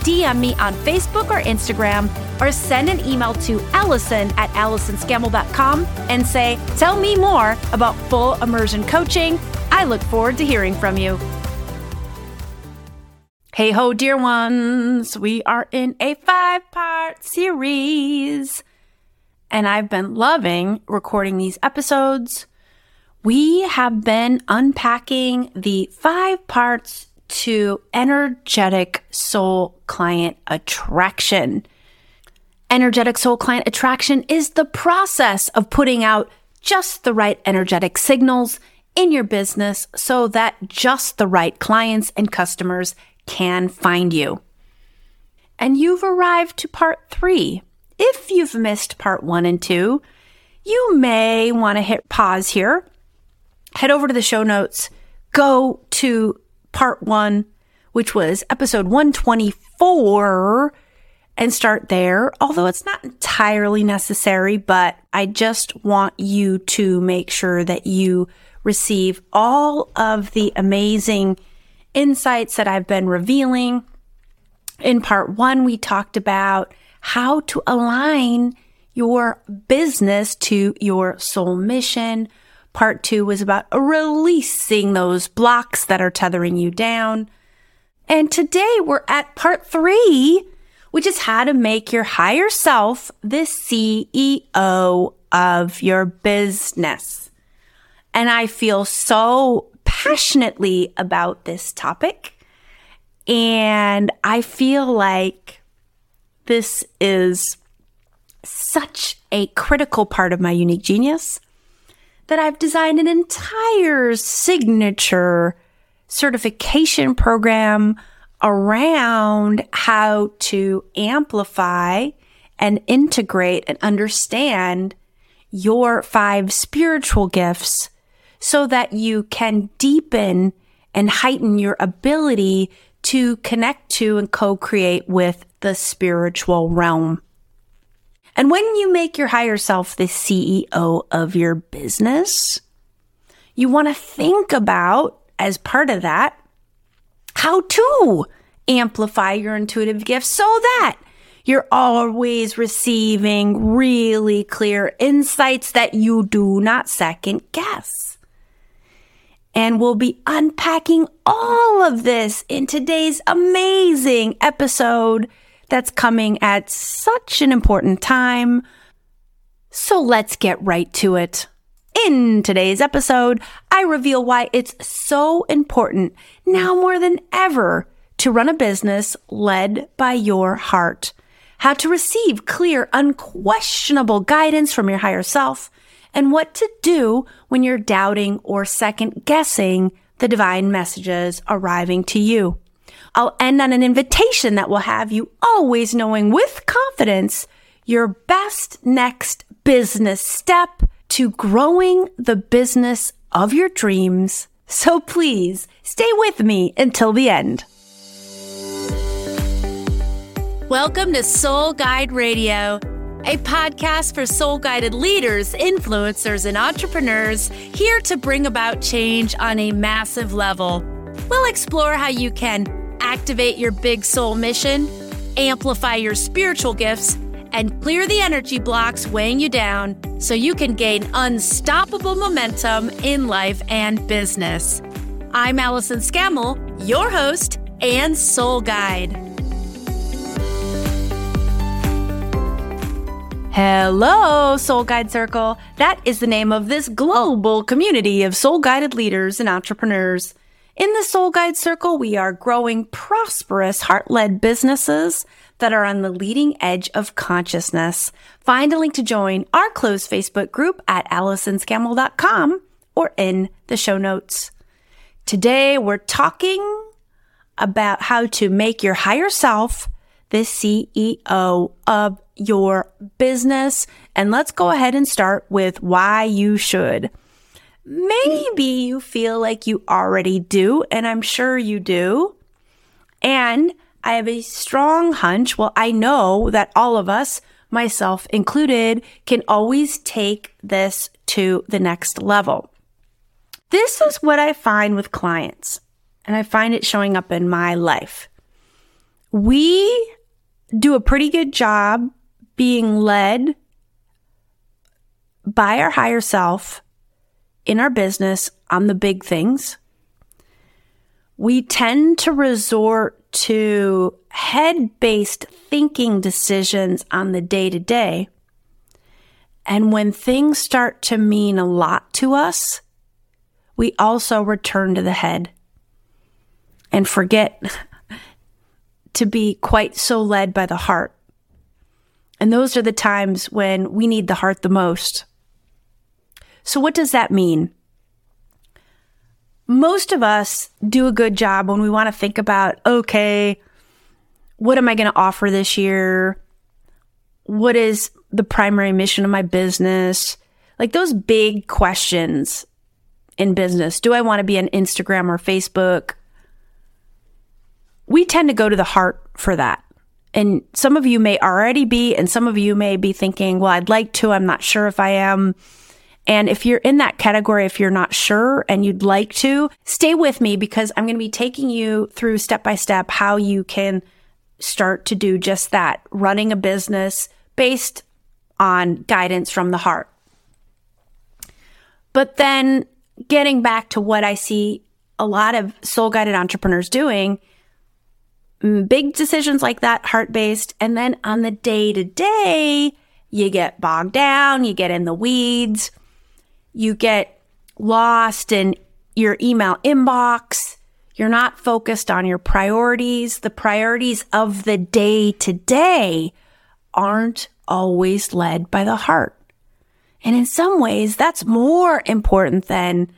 DM me on Facebook or Instagram or send an email to Allison at AllisonScammell.com and say, Tell me more about full immersion coaching. I look forward to hearing from you. Hey ho, dear ones. We are in a five part series, and I've been loving recording these episodes. We have been unpacking the five parts to energetic soul client attraction. Energetic soul client attraction is the process of putting out just the right energetic signals in your business so that just the right clients and customers can find you. And you've arrived to part three. If you've missed part one and two, you may want to hit pause here, head over to the show notes, go to part one, which was episode 124, and start there. Although it's not entirely necessary, but I just want you to make sure that you receive all of the amazing insights that I've been revealing. In part one, we talked about how to align your business to your soul mission. Part two was about releasing those blocks that are tethering you down. And today we're at part three, which is how to make your higher self the CEO of your business. And I feel so passionately about this topic. And I feel like this is such a critical part of my unique genius that I've designed an entire signature certification program around how to amplify and integrate and understand your five spiritual gifts so that you can deepen and heighten your ability to connect to and co-create with the spiritual realm. And when you make your higher self the CEO of your business, you want to think about as part of that how to amplify your intuitive gifts so that you're always receiving really clear insights that you do not second guess. And we'll be unpacking all of this in today's amazing episode that's coming at such an important time. So let's get right to it. In today's episode, I reveal why it's so important now more than ever to run a business led by your heart, how to receive clear, unquestionable guidance from your higher self, and what to do when you're doubting or second guessing the divine messages arriving to you. I'll end on an invitation that will have you always knowing with confidence your best next business step to growing the business of your dreams. So please stay with me until the end. Welcome to Soul Guide Radio a podcast for soul guided leaders, influencers, and entrepreneurs here to bring about change on a massive level. We'll explore how you can activate your big soul mission, amplify your spiritual gifts, and clear the energy blocks weighing you down so you can gain unstoppable momentum in life and business. I'm Allison Scammell, your host and soul guide. Hello, Soul Guide Circle. That is the name of this global community of soul guided leaders and entrepreneurs. In the Soul Guide Circle, we are growing prosperous, heart led businesses that are on the leading edge of consciousness. Find a link to join our closed Facebook group at AllisonScammell.com or in the show notes. Today, we're talking about how to make your higher self the CEO of your business. And let's go ahead and start with why you should. Maybe you feel like you already do, and I'm sure you do. And I have a strong hunch. Well, I know that all of us, myself included, can always take this to the next level. This is what I find with clients, and I find it showing up in my life. We do a pretty good job being led by our higher self in our business on the big things. We tend to resort to head based thinking decisions on the day to day. And when things start to mean a lot to us, we also return to the head and forget to be quite so led by the heart. And those are the times when we need the heart the most. So, what does that mean? Most of us do a good job when we want to think about, okay, what am I going to offer this year? What is the primary mission of my business? Like those big questions in business. Do I want to be on Instagram or Facebook? We tend to go to the heart for that. And some of you may already be, and some of you may be thinking, well, I'd like to, I'm not sure if I am. And if you're in that category, if you're not sure and you'd like to, stay with me because I'm going to be taking you through step by step how you can start to do just that, running a business based on guidance from the heart. But then getting back to what I see a lot of soul guided entrepreneurs doing, mm, big decisions like that, heart based. And then on the day to day, you get bogged down, you get in the weeds you get lost in your email inbox. You're not focused on your priorities. The priorities of the day to day aren't always led by the heart. And in some ways, that's more important than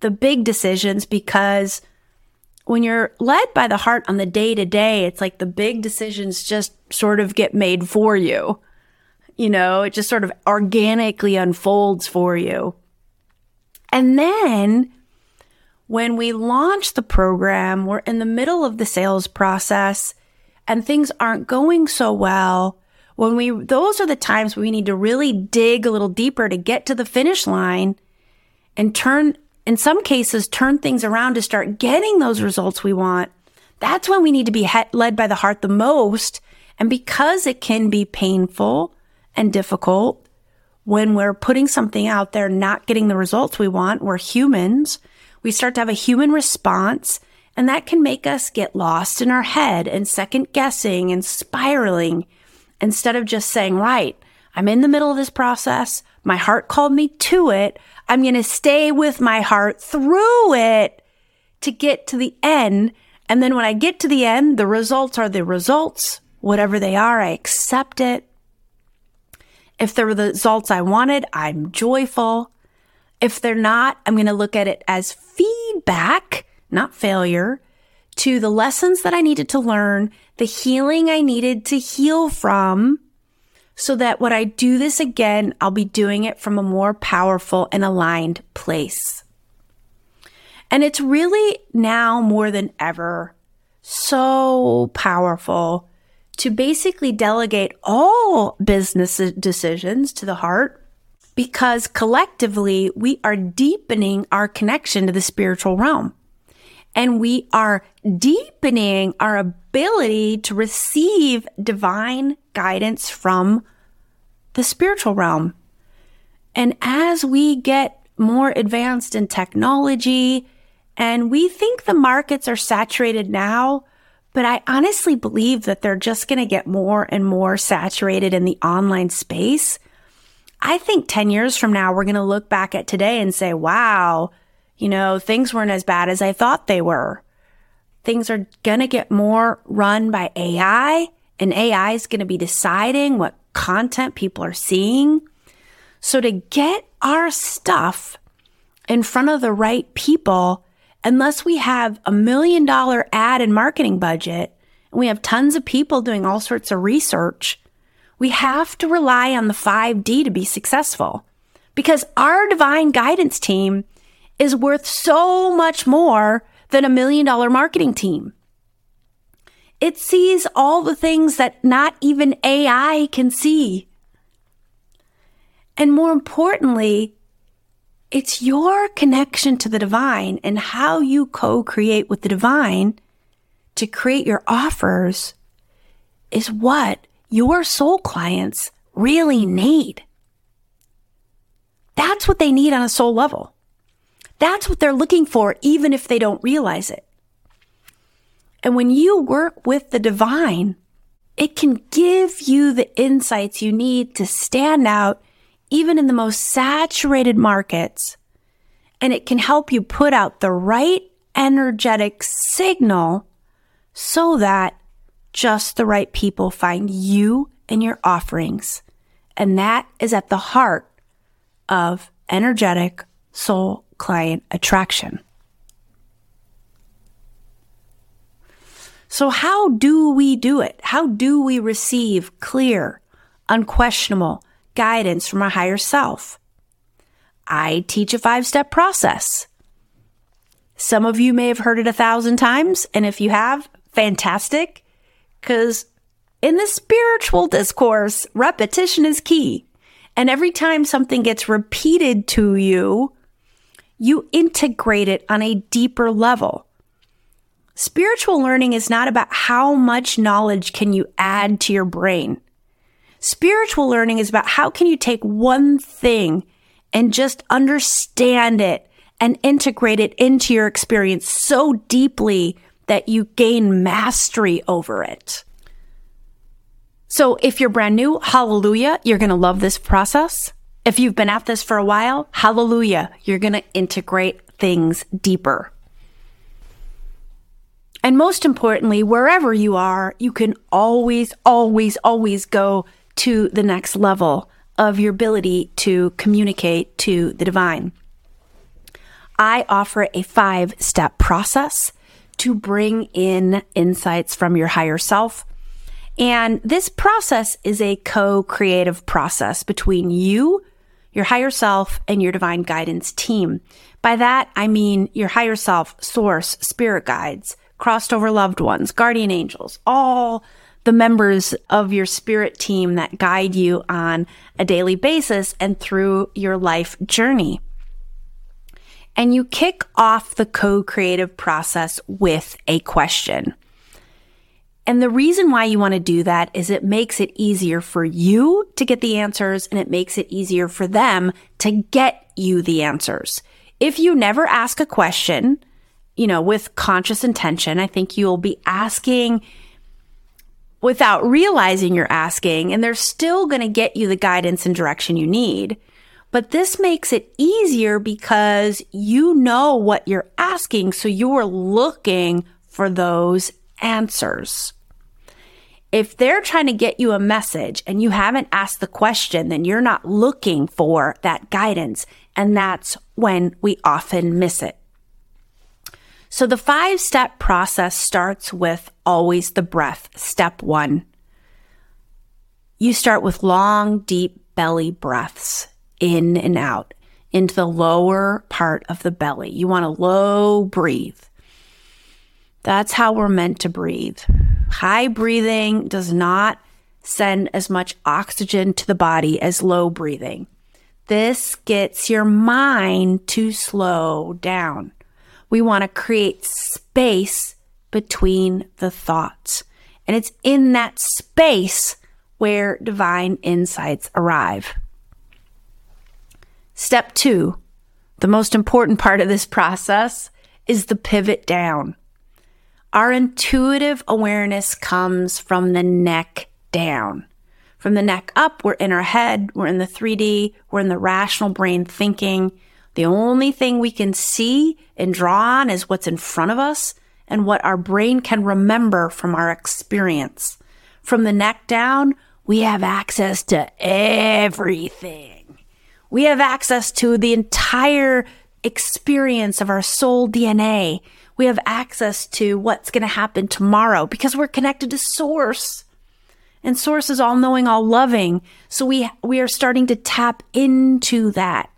the big decisions because when you're led by the heart on the day to day, it's like the big decisions just sort of get made for you. You know, it just sort of organically unfolds for you. And then when we launch the program, we're in the middle of the sales process and things aren't going so well. When we, those are the times we need to really dig a little deeper to get to the finish line and turn, in some cases, turn things around to start getting those results we want. That's when we need to be led by the heart the most. And because it can be painful and difficult, when we're putting something out there, not getting the results we want, we're humans. We start to have a human response and that can make us get lost in our head and second guessing and spiraling instead of just saying, right, I'm in the middle of this process. My heart called me to it. I'm going to stay with my heart through it to get to the end. And then when I get to the end, the results are the results. Whatever they are, I accept it. If they're the results I wanted, I'm joyful. If they're not, I'm going to look at it as feedback, not failure, to the lessons that I needed to learn, the healing I needed to heal from, so that when I do this again, I'll be doing it from a more powerful and aligned place. And it's really now more than ever so powerful to basically delegate all business decisions to the heart because collectively we are deepening our connection to the spiritual realm. And we are deepening our ability to receive divine guidance from the spiritual realm. And as we get more advanced in technology, and we think the markets are saturated now, but I honestly believe that they're just going to get more and more saturated in the online space. I think 10 years from now, we're going to look back at today and say, wow, you know, things weren't as bad as I thought they were. Things are going to get more run by AI and AI is going to be deciding what content people are seeing. So to get our stuff in front of the right people, unless we have a million dollar ad and marketing budget and we have tons of people doing all sorts of research, We have to rely on the 5D to be successful because our divine guidance team is worth so much more than a million dollar marketing team. It sees all the things that not even AI can see. And more importantly, it's your connection to the divine and how you co create with the divine to create your offers is what your soul clients really need. That's what they need on a soul level. That's what they're looking for, even if they don't realize it. And when you work with the divine, it can give you the insights you need to stand out even in the most saturated markets. And it can help you put out the right energetic signal so that just the right people find you and your offerings. And that is at the heart of energetic soul client attraction. So how do we do it? How do we receive clear, unquestionable guidance from our higher self? I teach a five step process. Some of you may have heard it a thousand times. And if you have, fantastic. Cause in the spiritual discourse, repetition is key. And every time something gets repeated to you, you integrate it on a deeper level. Spiritual learning is not about how much knowledge can you add to your brain. Spiritual learning is about how can you take one thing and just understand it and integrate it into your experience so deeply that you gain mastery over it. So if you're brand new, hallelujah, you're going to love this process. If you've been at this for a while, hallelujah, you're going to integrate things deeper. And most importantly, wherever you are, you can always, always, always go to the next level of your ability to communicate to the divine. I offer a five step process to bring in insights from your higher self. And this process is a co creative process between you, your higher self, and your divine guidance team. By that, I mean your higher self, source, spirit guides, crossed over loved ones, guardian angels, all the members of your spirit team that guide you on a daily basis and through your life journey. And you kick off the co creative process with a question. And the reason why you want to do that is it makes it easier for you to get the answers and it makes it easier for them to get you the answers. If you never ask a question, you know, with conscious intention. I think you'll be asking without realizing you're asking, and they're still going to get you the guidance and direction you need. But this makes it easier because you know what you're asking, so you're looking for those answers. If they're trying to get you a message and you haven't asked the question, then you're not looking for that guidance. And that's when we often miss it. So the five step process starts with always the breath. Step one. You start with long, deep belly breaths in and out into the lower part of the belly. You want to low breathe. That's how we're meant to breathe. High breathing does not send as much oxygen to the body as low breathing. This gets your mind to slow down. We want to create space between the thoughts. And it's in that space where divine insights arrive. Step two, the most important part of this process is the pivot down. Our intuitive awareness comes from the neck down. From the neck up, we're in our head, we're in the 3D, we're in the rational brain thinking. The only thing we can see and draw on is what's in front of us and what our brain can remember from our experience. From the neck down, we have access to everything. We have access to the entire experience of our soul DNA. We have access to what's going to happen tomorrow because we're connected to source. and source is all knowing, all loving. So we, we are starting to tap into that.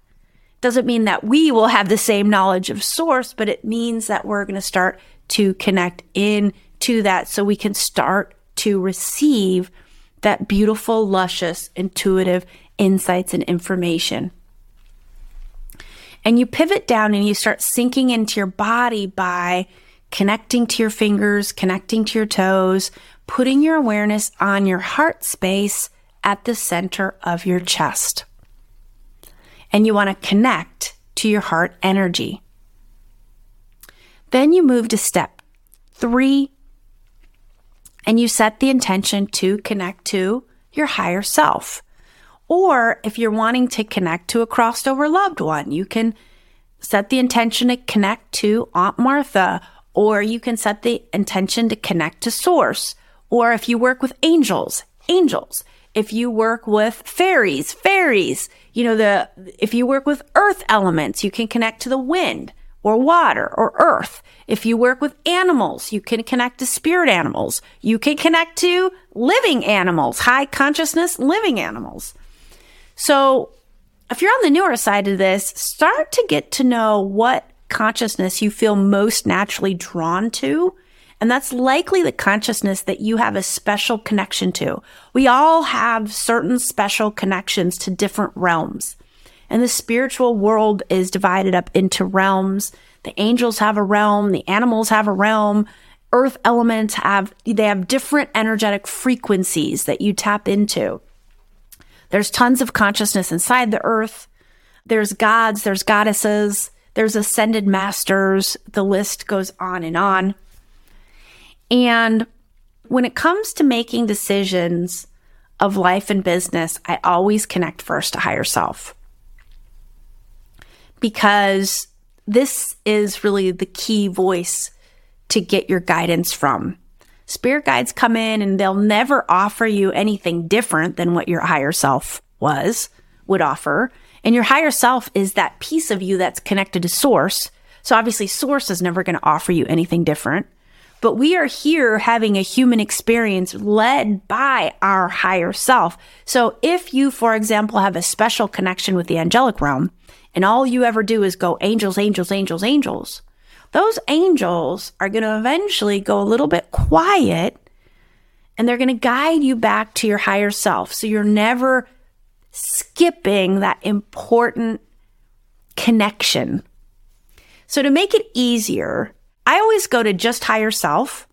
Doesn't mean that we will have the same knowledge of source, but it means that we're going to start to connect in to that so we can start to receive that beautiful, luscious, intuitive insights and information. And you pivot down and you start sinking into your body by connecting to your fingers, connecting to your toes, putting your awareness on your heart space at the center of your chest. And you want to connect to your heart energy. Then you move to step three and you set the intention to connect to your higher self. Or if you're wanting to connect to a crossed over loved one, you can set the intention to connect to Aunt Martha, or you can set the intention to connect to source. Or if you work with angels, angels. If you work with fairies, fairies. You know, the, if you work with earth elements, you can connect to the wind or water or earth. If you work with animals, you can connect to spirit animals. You can connect to living animals, high consciousness living animals. So if you're on the newer side of this, start to get to know what consciousness you feel most naturally drawn to. And that's likely the consciousness that you have a special connection to. We all have certain special connections to different realms. And the spiritual world is divided up into realms. The angels have a realm, the animals have a realm, earth elements have, they have different energetic frequencies that you tap into. There's tons of consciousness inside the earth. There's gods, there's goddesses, there's ascended masters. The list goes on and on. And when it comes to making decisions of life and business, I always connect first to higher self because this is really the key voice to get your guidance from. Spirit guides come in and they'll never offer you anything different than what your higher self was, would offer. And your higher self is that piece of you that's connected to source. So obviously source is never going to offer you anything different. But we are here having a human experience led by our higher self. So if you, for example, have a special connection with the angelic realm, and all you ever do is go angels, angels, angels, angels, those angels are going to eventually go a little bit quiet and they're going to guide you back to your higher self. So you're never skipping that important connection. So to make it easier, I always go to just higher self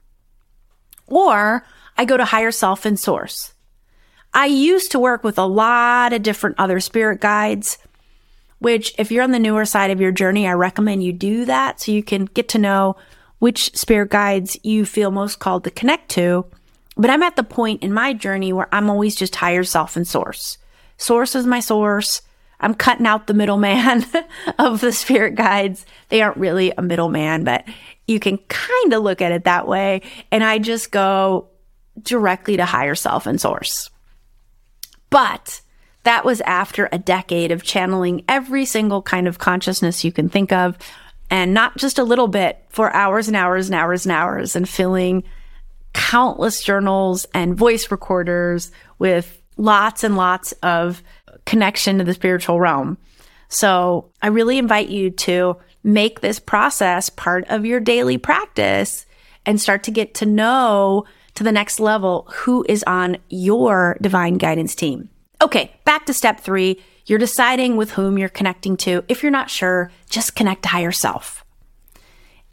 or I go to higher self and source. I used to work with a lot of different other spirit guides which if you're on the newer side of your journey, I recommend you do that so you can get to know which spirit guides you feel most called to connect to. But I'm at the point in my journey where I'm always just higher self and source. Source is my source. I'm cutting out the middleman of the spirit guides. They aren't really a middleman, but you can kind of look at it that way. And I just go directly to higher self and source. But that was after a decade of channeling every single kind of consciousness you can think of, and not just a little bit for hours and hours and hours and hours, and filling countless journals and voice recorders with lots and lots of connection to the spiritual realm. So I really invite you to make this process part of your daily practice and start to get to know to the next level who is on your divine guidance team. Okay, back to step three. You're deciding with whom you're connecting to. If you're not sure, just connect to higher self.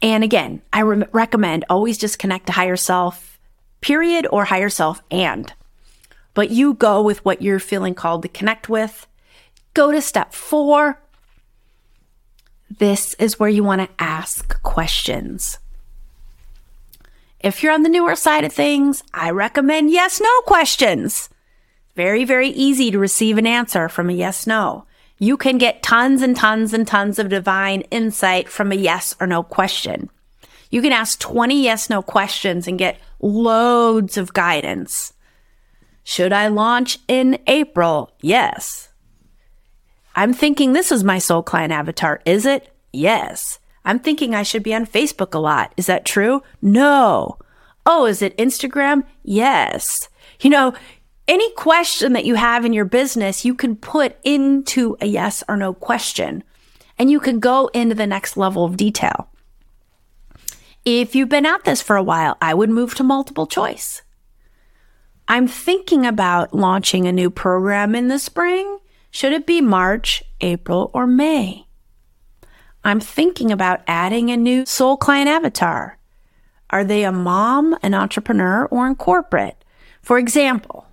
And again, I re- recommend always just connect to higher self, period, or higher self and. But you go with what you're feeling called to connect with. Go to step four. This is where you want to ask questions. If you're on the newer side of things, I recommend yes no questions. Very, very easy to receive an answer from a yes, no. You can get tons and tons and tons of divine insight from a yes or no question. You can ask 20 yes, no questions and get loads of guidance. Should I launch in April? Yes. I'm thinking this is my soul client avatar. Is it? Yes. I'm thinking I should be on Facebook a lot. Is that true? No. Oh, is it Instagram? Yes. You know, any question that you have in your business, you can put into a yes or no question and you can go into the next level of detail. If you've been at this for a while, I would move to multiple choice. I'm thinking about launching a new program in the spring. Should it be March, April, or May? I'm thinking about adding a new soul client avatar. Are they a mom, an entrepreneur, or in corporate? For example,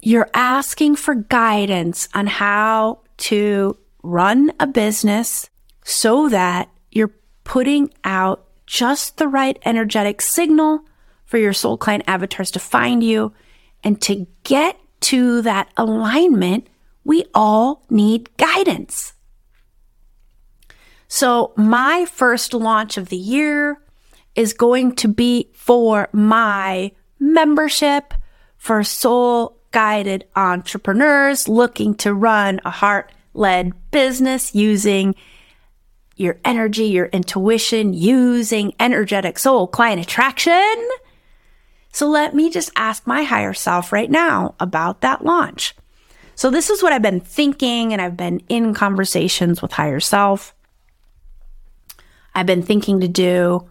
you're asking for guidance on how to run a business so that you're putting out just the right energetic signal for your soul client avatars to find you and to get to that alignment, we all need guidance. So my first launch of the year is going to be for my membership for soul guided entrepreneurs looking to run a heart led business using your energy, your intuition, using energetic soul client attraction. So let me just ask my higher self right now about that launch. So this is what I've been thinking and I've been in conversations with higher self. I've been thinking to do.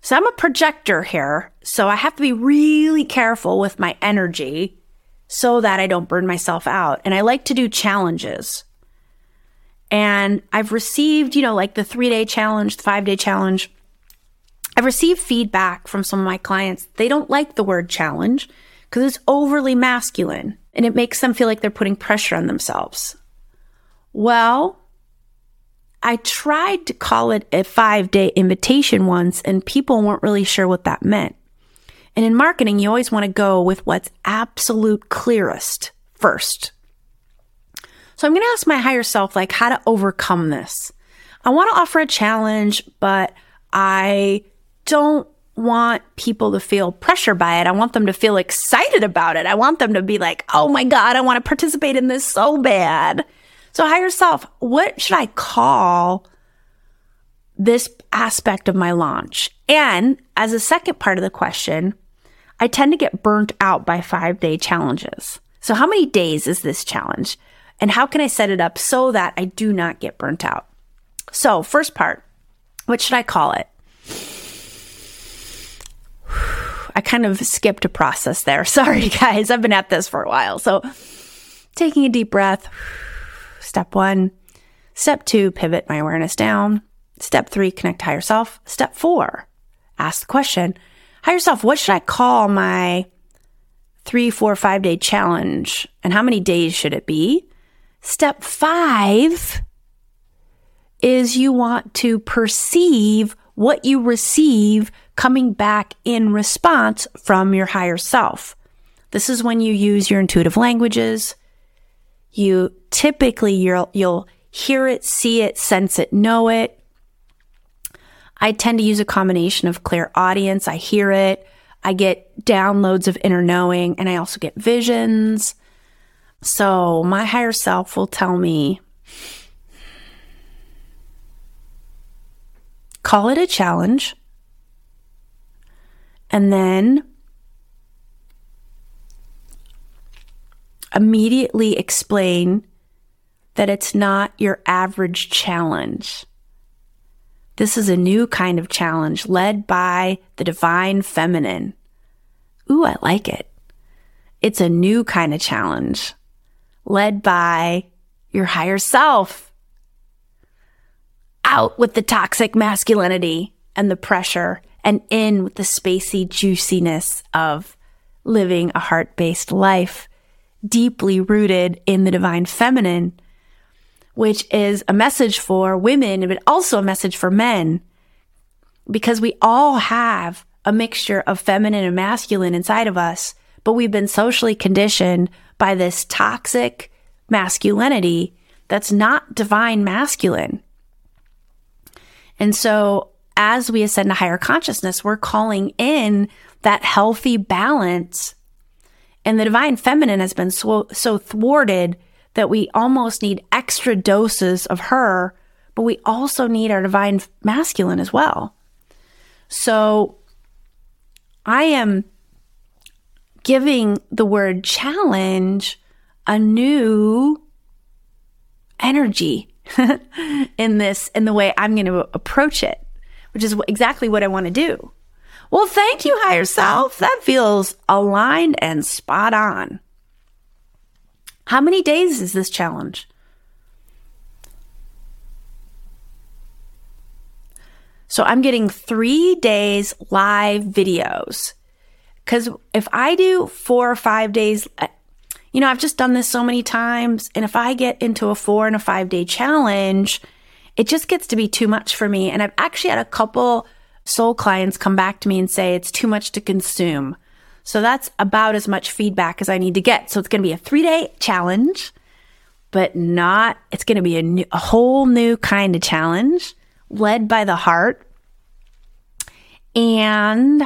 So I'm a projector here. So I have to be really careful with my energy so that I don't burn myself out. And I like to do challenges. And I've received, you know, like the three day challenge, the five day challenge. I've received feedback from some of my clients. They don't like the word challenge because it's overly masculine and it makes them feel like they're putting pressure on themselves. Well, I tried to call it a five day invitation once and people weren't really sure what that meant. And in marketing, you always want to go with what's absolute clearest first. So I'm going to ask my higher self, like, how to overcome this. I want to offer a challenge, but I don't want people to feel pressure by it. I want them to feel excited about it. I want them to be like, oh my God, I want to participate in this so bad. So higher self, what should I call this aspect of my launch? And as a second part of the question, I tend to get burnt out by five day challenges. So how many days is this challenge? And how can I set it up so that I do not get burnt out? So, first part, what should I call it? I kind of skipped a process there. Sorry, guys. I've been at this for a while. So, taking a deep breath. Step one. Step two, pivot my awareness down. Step three, connect higher self. Step four, ask the question, higher self, what should I call my three, four, five day challenge? And how many days should it be? Step five is you want to perceive what you receive coming back in response from your higher self. This is when you use your intuitive languages. You typically you'll, you'll hear it, see it, sense it, know it. I tend to use a combination of clairaudience. I hear it. I get downloads of inner knowing and I also get visions. So my higher self will tell me, call it a challenge, and then immediately explain that it's not your average challenge. This is a new kind of challenge led by the divine feminine. Ooh, I like it. It's a new kind of challenge led by your higher self. Out with the toxic masculinity and the pressure, and in with the spacey juiciness of living a heart based life, deeply rooted in the divine feminine, which is a message for women, but also a message for men, because we all have a mixture of feminine and masculine inside of us, but we've been socially conditioned by this toxic masculinity that's not divine masculine. And so as we ascend to higher consciousness, we're calling in that healthy balance. And the divine feminine has been so, so thwarted that we almost need extra doses of her, but we also need our divine masculine as well. So I am giving the word challenge a new energy in this, in the way I'm going to approach it, which is exactly what I want to do. Well, thank you, higher self. That feels aligned and spot on. How many days is this challenge? So I'm getting three days live videos. Because if I do four or five days, you know, I've just done this so many times. And if I get into a four and a five day challenge, it just gets to be too much for me. And I've actually had a couple soul clients come back to me and say it's too much to consume. So that's about as much feedback as I need to get. So it's going to be a three day challenge, but not, it's going to be a, new, a whole new kind of challenge led by the heart. And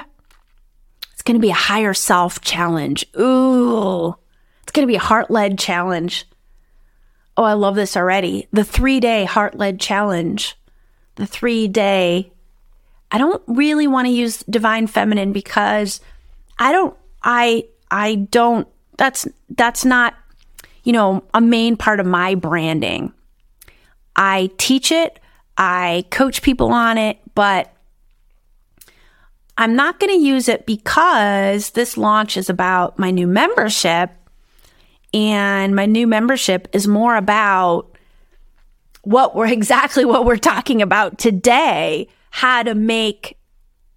it's going to be a higher self challenge. Ooh, it's going to be a heart led challenge. Oh, I love this already. The three day heart led challenge. The three day. I don't really want to use divine feminine because I don't, I, I don't, that's, that's not, you know, a main part of my branding. I teach it, I coach people on it, but I'm not going to use it because this launch is about my new membership. And my new membership is more about what we're exactly what we're talking about today how to make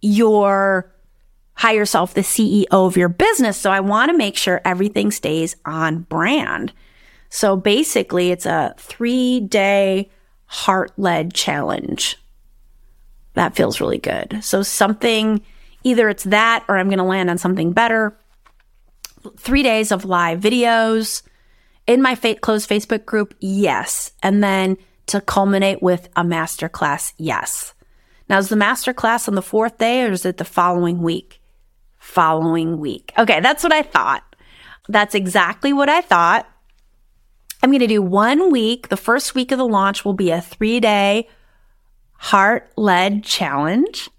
your higher self the CEO of your business. So I want to make sure everything stays on brand. So basically, it's a three day heart led challenge. That feels really good. So something, either it's that or I'm going to land on something better. Three days of live videos in my fa- closed Facebook group. Yes. And then to culminate with a masterclass. Yes. Now, is the masterclass on the fourth day or is it the following week? following week. Okay, that's what I thought. That's exactly what I thought. I'm going to do one week. The first week of the launch will be a three day heart led challenge.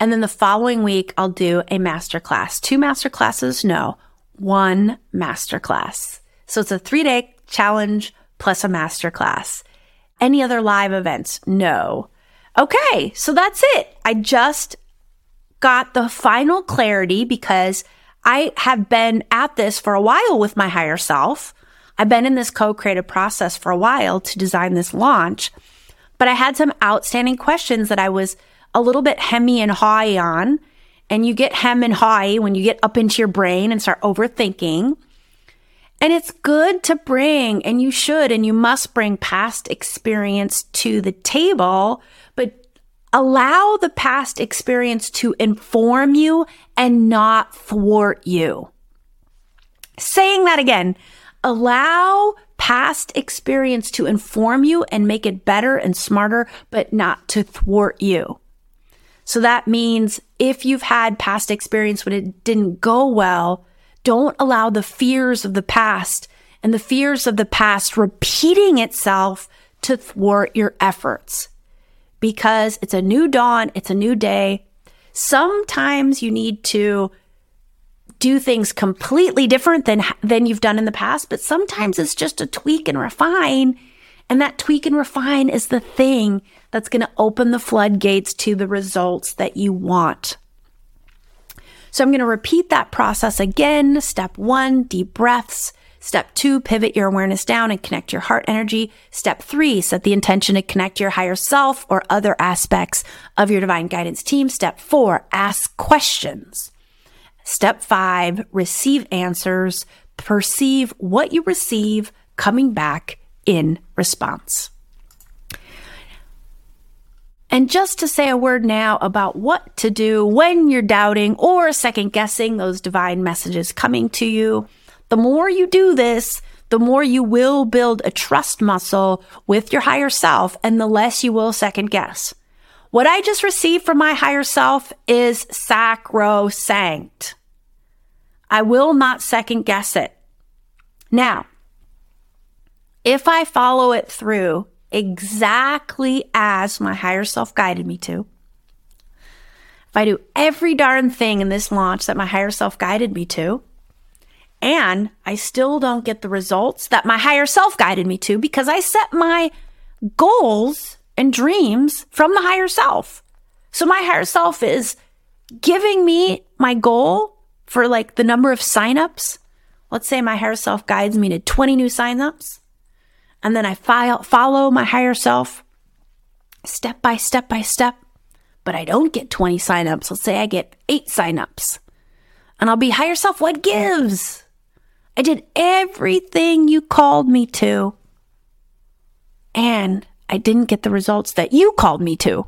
And then the following week, I'll do a masterclass. Two masterclasses? No, one masterclass. So it's a three day challenge plus a masterclass. Any other live events? No. Okay, so that's it. I just got the final clarity because I have been at this for a while with my higher self. I've been in this co-creative process for a while to design this launch, but I had some outstanding questions that I was a little bit hemmy and high on. And you get hem and high when you get up into your brain and start overthinking. And it's good to bring, and you should, and you must bring past experience to the table, but Allow the past experience to inform you and not thwart you. Saying that again, allow past experience to inform you and make it better and smarter, but not to thwart you. So that means if you've had past experience when it didn't go well, don't allow the fears of the past and the fears of the past repeating itself to thwart your efforts because it's a new dawn, it's a new day. Sometimes you need to do things completely different than than you've done in the past, but sometimes it's just a tweak and refine. And that tweak and refine is the thing that's going to open the floodgates to the results that you want. So I'm going to repeat that process again. Step one, deep breaths. Step two, pivot your awareness down and connect your heart energy. Step three, set the intention to connect your higher self or other aspects of your divine guidance team. Step four, ask questions. Step five, receive answers. Perceive what you receive coming back in response. And just to say a word now about what to do when you're doubting or second guessing those divine messages coming to you. The more you do this, the more you will build a trust muscle with your higher self and the less you will second guess. What I just received from my higher self is sacrosanct. I will not second guess it. Now, if I follow it through exactly as my higher self guided me to, if I do every darn thing in this launch that my higher self guided me to, And I still don't get the results that my higher self guided me to because I set my goals and dreams from the higher self. So my higher self is giving me my goal for like the number of signups. Let's say my higher self guides me to 20 new signups. And then I file, follow my higher self step by step by step. But I don't get 20 signups. Let's say I get eight signups. And I'll be higher self. What gives? I did everything you called me to. And I didn't get the results that you called me to.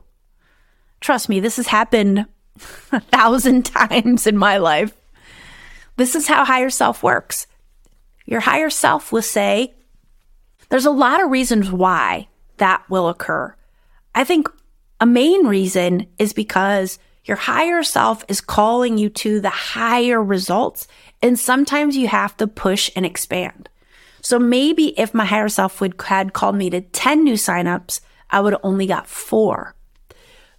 Trust me, this has happened a thousand times in my life. This is how higher self works. Your higher self will say, there's a lot of reasons why that will occur. I think a main reason is because your higher self is calling you to the higher results. And sometimes you have to push and expand. So maybe if my higher self would had called me to 10 new signups, I would have only got four.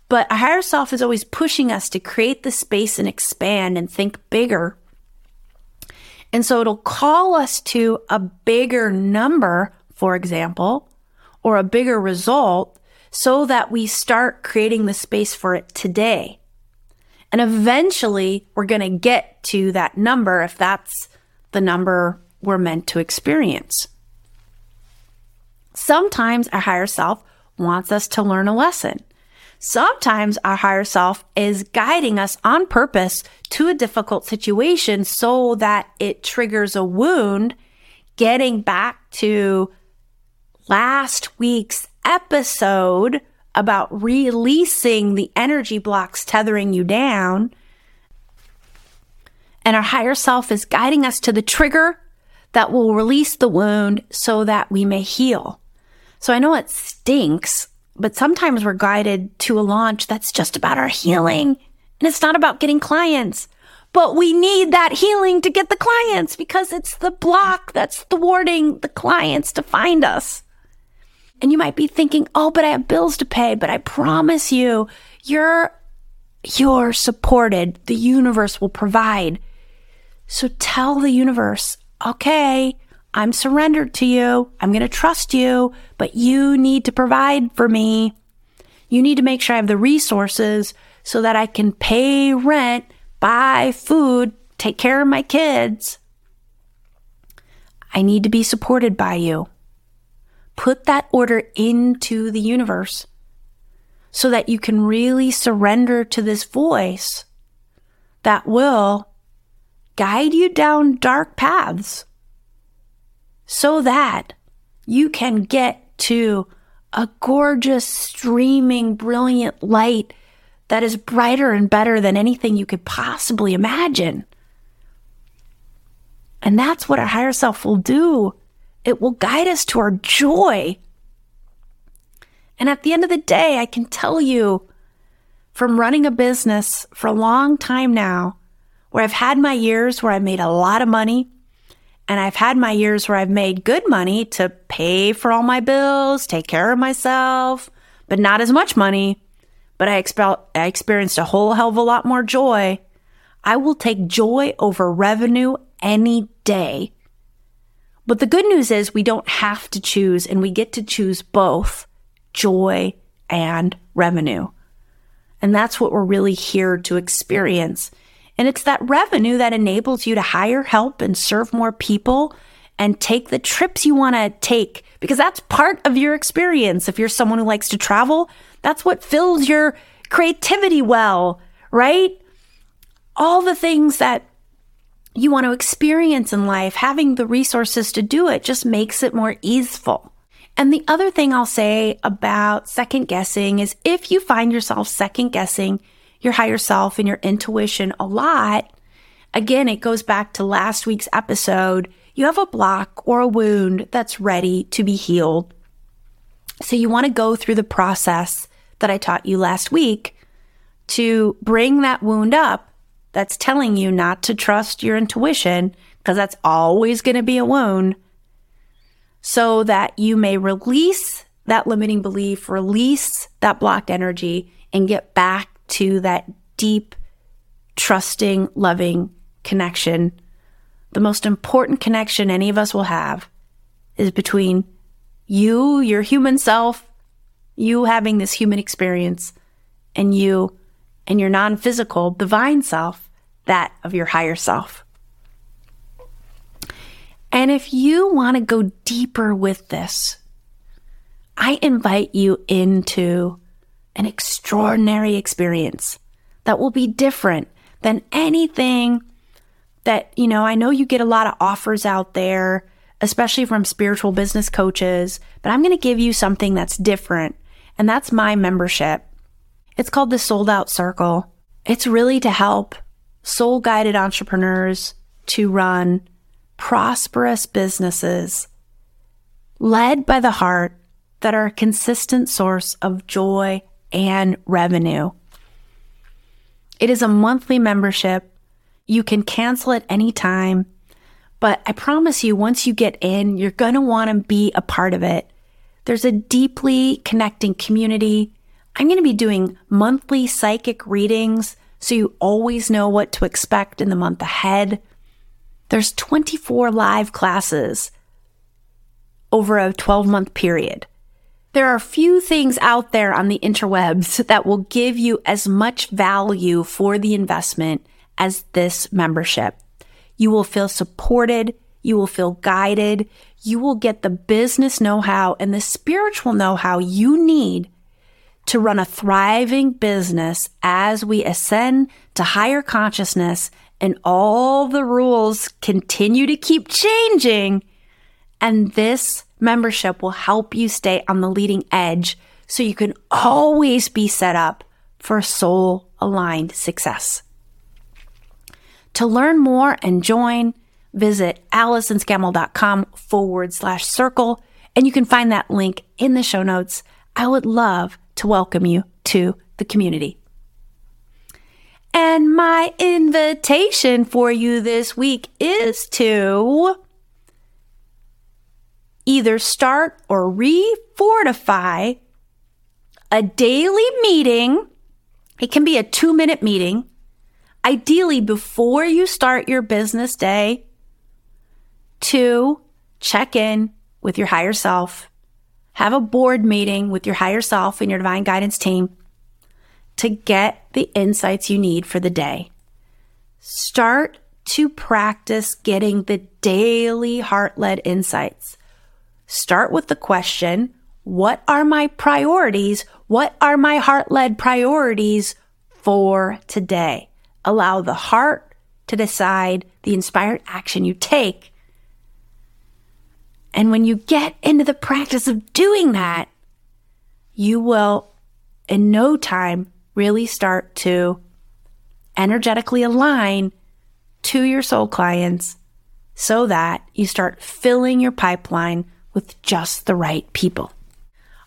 But a higher self is always pushing us to create the space and expand and think bigger. And so it'll call us to a bigger number, for example, or a bigger result so that we start creating the space for it today. And eventually we're going to get to that number if that's the number we're meant to experience. Sometimes our higher self wants us to learn a lesson. Sometimes our higher self is guiding us on purpose to a difficult situation so that it triggers a wound, getting back to last week's episode about releasing the energy blocks tethering you down. And our higher self is guiding us to the trigger that will release the wound so that we may heal. So I know it stinks, but sometimes we're guided to a launch that's just about our healing and it's not about getting clients. But we need that healing to get the clients because it's the block that's thwarting the clients to find us. And you might be thinking, oh, but I have bills to pay. But I promise you, you're, you're supported. The universe will provide. So tell the universe, okay, I'm surrendered to you. I'm going to trust you, but you need to provide for me. You need to make sure I have the resources so that I can pay rent, buy food, take care of my kids. I need to be supported by you put that order into the universe so that you can really surrender to this voice that will guide you down dark paths so that you can get to a gorgeous, streaming, brilliant light that is brighter and better than anything you could possibly imagine. And that's what our higher self will do it will guide us to our joy. And at the end of the day, I can tell you from running a business for a long time now, where I've had my years where I made a lot of money, and I've had my years where I've made good money to pay for all my bills, take care of myself, but not as much money. But I, expe- I experienced a whole hell of a lot more joy. I will take joy over revenue any day. But the good news is we don't have to choose and we get to choose both joy and revenue. And that's what we're really here to experience. And it's that revenue that enables you to hire help and serve more people and take the trips you want to take because that's part of your experience. If you're someone who likes to travel, that's what fills your creativity well, right? All the things that you want to experience in life, having the resources to do it just makes it more easeful. And the other thing I'll say about second guessing is if you find yourself second guessing your higher self and your intuition a lot, again, it goes back to last week's episode. You have a block or a wound that's ready to be healed. So you want to go through the process that I taught you last week to bring that wound up that's telling you not to trust your intuition because that's always going to be a wound so that you may release that limiting belief, release that blocked energy and get back to that deep, trusting, loving connection. The most important connection any of us will have is between you, your human self, you having this human experience, and you and your non physical divine self, that of your higher self. And if you want to go deeper with this, I invite you into an extraordinary experience that will be different than anything that, you know, I know you get a lot of offers out there, especially from spiritual business coaches, but I'm going to give you something that's different. And that's my membership. It's called the Sold Out Circle. It's really to help soul guided entrepreneurs to run prosperous businesses led by the heart that are a consistent source of joy and revenue. It is a monthly membership. You can cancel at any time, but I promise you, once you get in, you're going to want to be a part of it. There's a deeply connecting community. I'm going to be doing monthly psychic readings so you always know what to expect in the month ahead. There's 24 live classes over a 12 month period. There are few things out there on the interwebs that will give you as much value for the investment as this membership. You will feel supported. You will feel guided. You will get the business know how and the spiritual know how you need to run a thriving business as we ascend to higher consciousness and all the rules continue to keep changing. And this membership will help you stay on the leading edge so you can always be set up for soul aligned success. To learn more and join, visit AllisonScammell.com forward slash circle, and you can find that link in the show notes. I would love to welcome you to the community. And my invitation for you this week is to either start or refortify a daily meeting. It can be a two minute meeting, ideally before you start your business day, to check in with your higher self, have a board meeting with your higher self and your divine guidance team to get the insights you need for the day. Start to practice getting the daily heart led insights. Start with the question, what are my priorities? What are my heart led priorities for today? Allow the heart to decide the inspired action you take. And when you get into the practice of doing that, you will in no time really start to energetically align to your soul clients so that you start filling your pipeline with just the right people.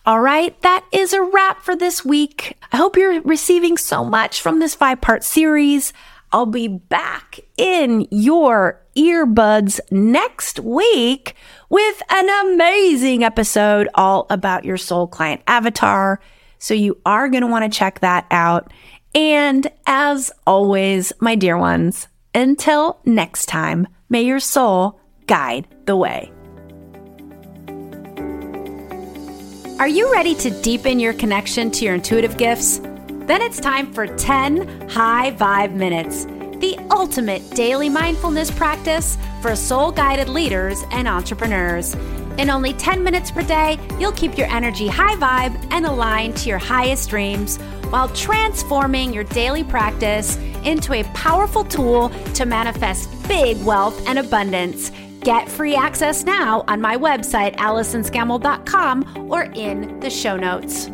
All right, that is a wrap for this week. I hope you're receiving so much from this five part series. I'll be back in your earbuds next week with an amazing episode all about your soul client avatar. So you are going to want to check that out. And as always, my dear ones, until next time, may your soul guide the way. Are you ready to deepen your connection to your intuitive gifts? Then it's time for 10 high vibe minutes, the ultimate daily mindfulness practice for soul guided leaders and entrepreneurs. In only 10 minutes per day, you'll keep your energy high vibe and aligned to your highest dreams while transforming your daily practice into a powerful tool to manifest big wealth and abundance. Get free access now on my website, AllisonScammell.com, or in the show notes.